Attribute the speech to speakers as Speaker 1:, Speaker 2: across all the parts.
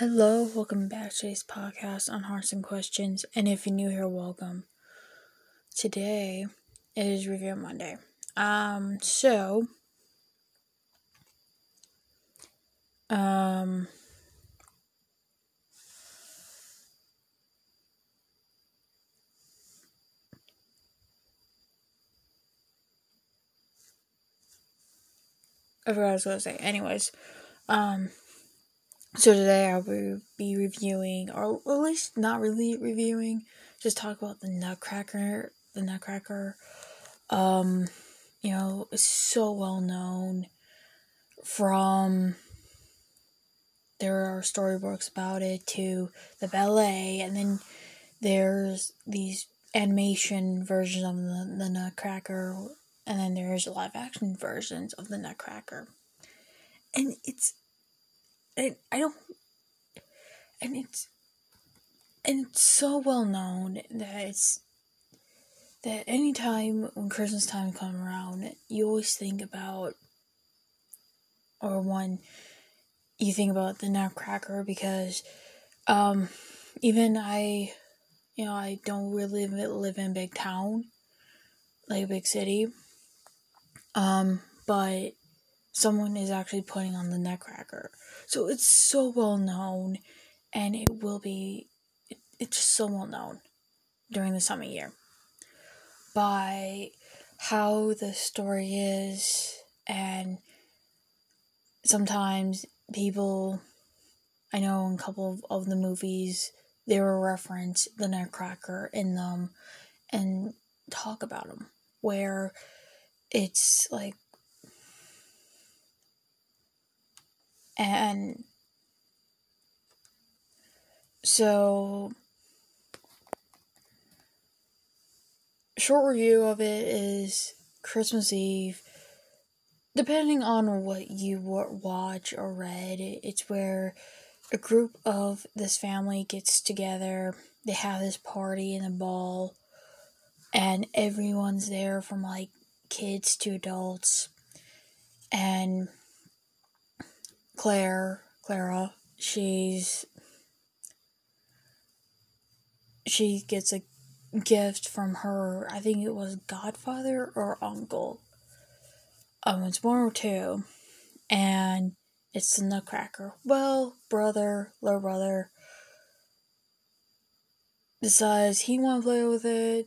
Speaker 1: Hello, welcome back to today's podcast on Hearts and Questions. And if you're new here, welcome. Today is Review Monday. Um, so, um, I forgot what I was gonna say. Anyways, um, so today I will be reviewing, or at least not really reviewing, just talk about the Nutcracker. The Nutcracker, um, you know, is so well known from. There are storybooks about it to the ballet, and then there's these animation versions of the, the Nutcracker, and then there's live action versions of the Nutcracker. And it's and I don't and it's and it's so well known that it's that anytime when Christmas time comes around, you always think about or one you think about the Nutcracker because um even I you know I don't really live, live in big town like a big city. Um but someone is actually putting on the Nutcracker. So it's so well known, and it will be, it, it's just so well known during the summer year by how the story is, and sometimes people, I know in a couple of, of the movies, they will reference the Nutcracker in them and talk about them, where it's like And so, short review of it is Christmas Eve. Depending on what you watch or read, it's where a group of this family gets together. They have this party and a ball, and everyone's there from like kids to adults. And Claire, Clara, she's she gets a gift from her, I think it was godfather or uncle. Um, it's one or two, and it's the Nutcracker. Well, brother, little brother, decides he want to play with it.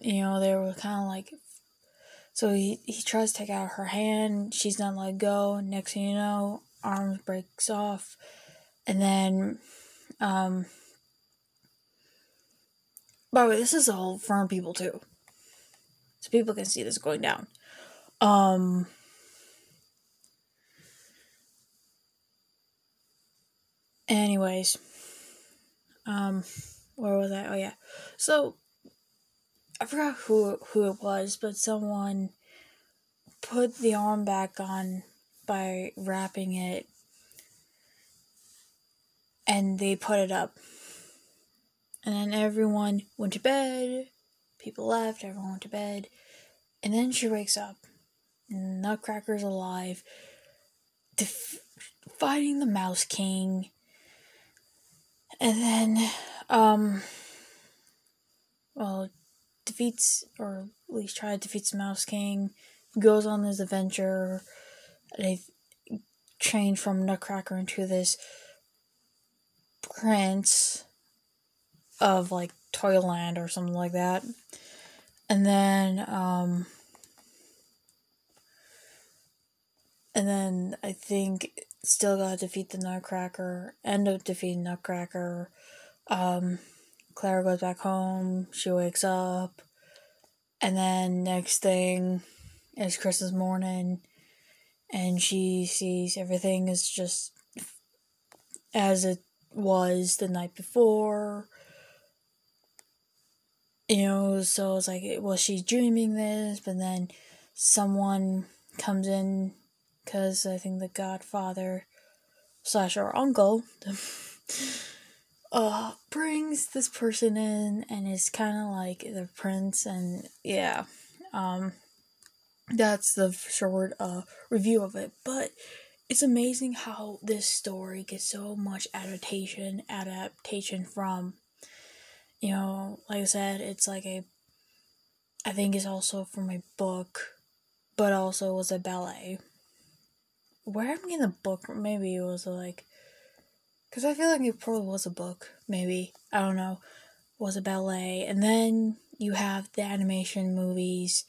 Speaker 1: You know, they were kind of like. So he, he tries to take out her hand. She's not let go. Next thing you know, arms breaks off, and then, um, by the way, this is all for people too, so people can see this going down. Um, anyways, um, where was I? Oh yeah, so I forgot who who it was, but someone put the arm back on by wrapping it and they put it up. And then everyone went to bed. People left, everyone went to bed. And then she wakes up. Nutcracker's alive. Def- fighting the Mouse King. And then, um, well, defeats, or at least try to defeat the Mouse King. Goes on this adventure they changed from Nutcracker into this prince of like Toyland or something like that. And then um and then I think still gotta defeat the Nutcracker, end up defeating Nutcracker. Um Clara goes back home, she wakes up, and then next thing is Christmas morning and she sees everything is just as it was the night before. You know, so it's like, well, she's dreaming this, but then someone comes in because I think the godfather slash our uncle uh brings this person in and is kind of like the prince and yeah um that's the short uh, review of it. But it's amazing how this story gets so much adaptation adaptation from you know like i said it's like a i think it's also from a book but also was a ballet. Where am I in the book maybe it was like because i feel like it probably was a book maybe. I don't know. Was a ballet. And then you have the animation movies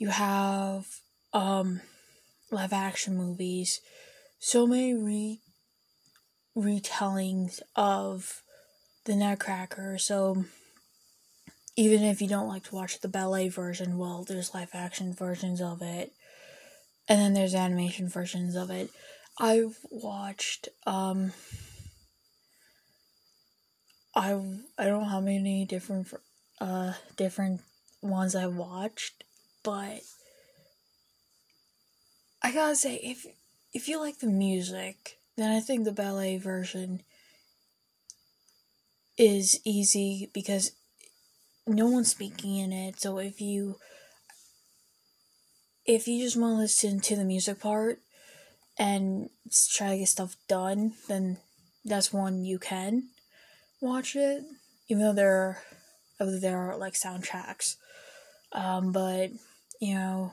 Speaker 1: you have um live action movies so many re- retellings of the Nutcracker. So even if you don't like to watch the ballet version, well, there's live action versions of it, and then there's animation versions of it. I've watched um I I don't know how many different uh different ones I've watched, but I gotta say if if you like the music, then I think the ballet version is easy because no one's speaking in it. So if you if you just want to listen to the music part and try to get stuff done, then that's one you can watch it. Even though there are there are like soundtracks. Um, but you know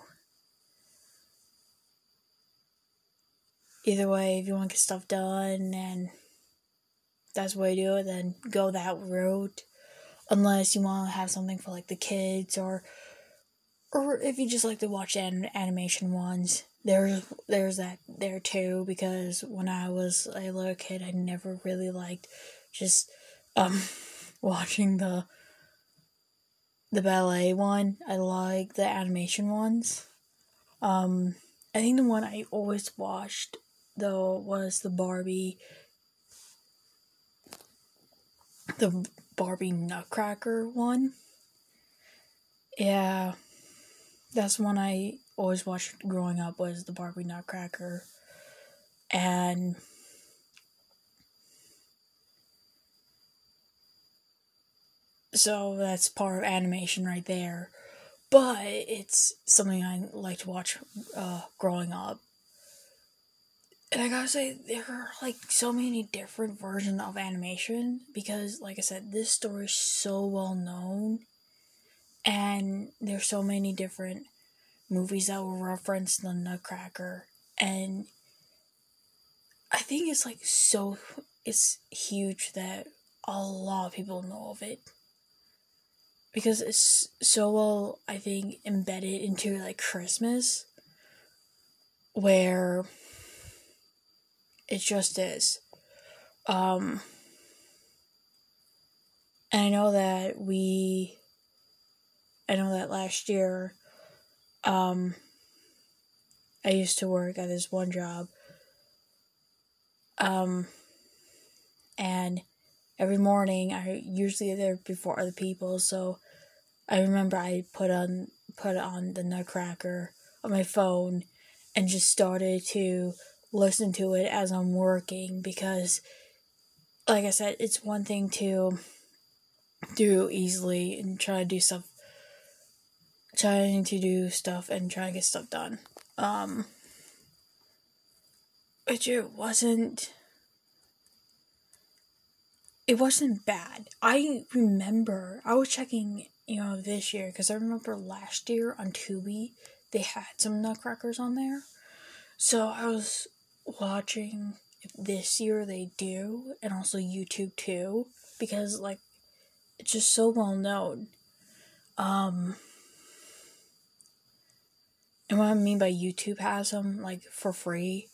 Speaker 1: either way, if you want to get stuff done and that's the way to do it, then go that route. Unless you want to have something for like the kids or or if you just like to watch an- animation ones, there's there's that there too because when I was a little kid, I never really liked just um watching the the ballet one. I like the animation ones. Um, I think the one I always watched though was the Barbie the Barbie Nutcracker one. Yeah. That's one I always watched growing up was the Barbie Nutcracker. And so that's part of animation right there. But it's something I like to watch uh, growing up. And I gotta say, there are like so many different versions of animation because, like I said, this story is so well known, and there's so many different movies that will reference the Nutcracker, and I think it's like so it's huge that a lot of people know of it because it's so well, I think, embedded into like Christmas, where it just is. Um, and I know that we, I know that last year, um, I used to work at this one job. Um, and every morning I usually there before other people, so I remember I put on put on the Nutcracker on my phone and just started to listen to it as I'm working because, like I said, it's one thing to do easily and try to do stuff, trying to do stuff and try to get stuff done. Um, which it wasn't. It wasn't bad. I remember I was checking, you know, this year because I remember last year on Tubi they had some Nutcrackers on there. So I was watching if this year they do, and also YouTube too, because like it's just so well known. Um, and what I mean by YouTube has them like for free,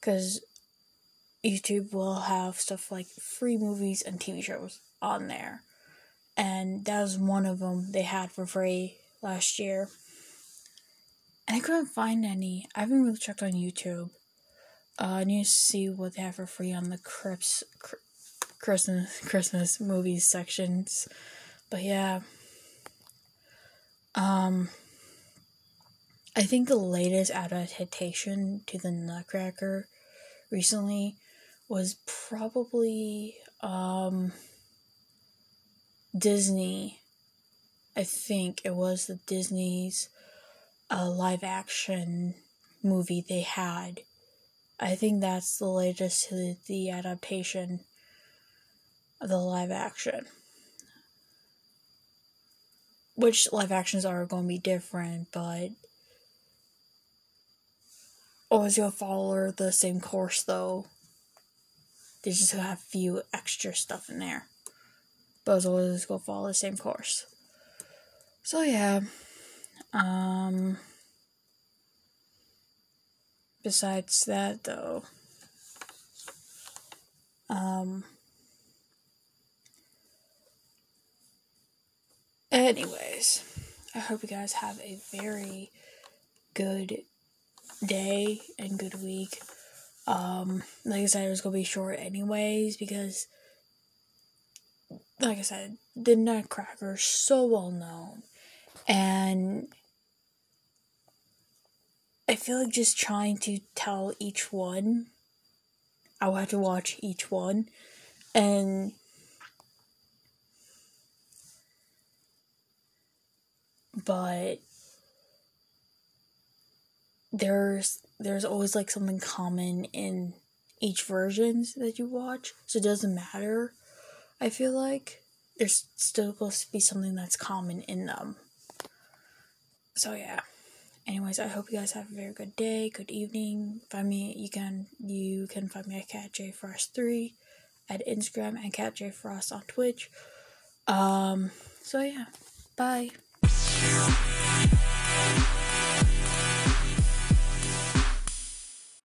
Speaker 1: because YouTube will have stuff like free movies and TV shows on there, and that was one of them they had for free last year. And I couldn't find any. I haven't really checked on YouTube uh, I need to see what they have for free on the Crips, Christmas Christmas movies sections. But yeah. Um I think the latest adaptation to the Nutcracker recently was probably um Disney. I think it was the Disney's uh, live action movie they had I think that's the latest to the adaptation of the live action. Which live actions are going to be different, but always gonna follow the same course though. They just have a few extra stuff in there. But it's always gonna follow the same course. So yeah. Um besides that though. Um anyways, I hope you guys have a very good day and good week. Um, like I said, it was gonna be short anyways because, like I said, the Nutcracker is so well known, and I feel like just trying to tell each one. I will have to watch each one, and but there's there's always like something common in each versions that you watch so it doesn't matter i feel like. There's still supposed to be something that's common in them. So yeah. Anyways i hope you guys have a very good day good evening. Find me you can you can find me at cat j frost 3 at instagram and cat j frost on twitch. Um so yeah. Bye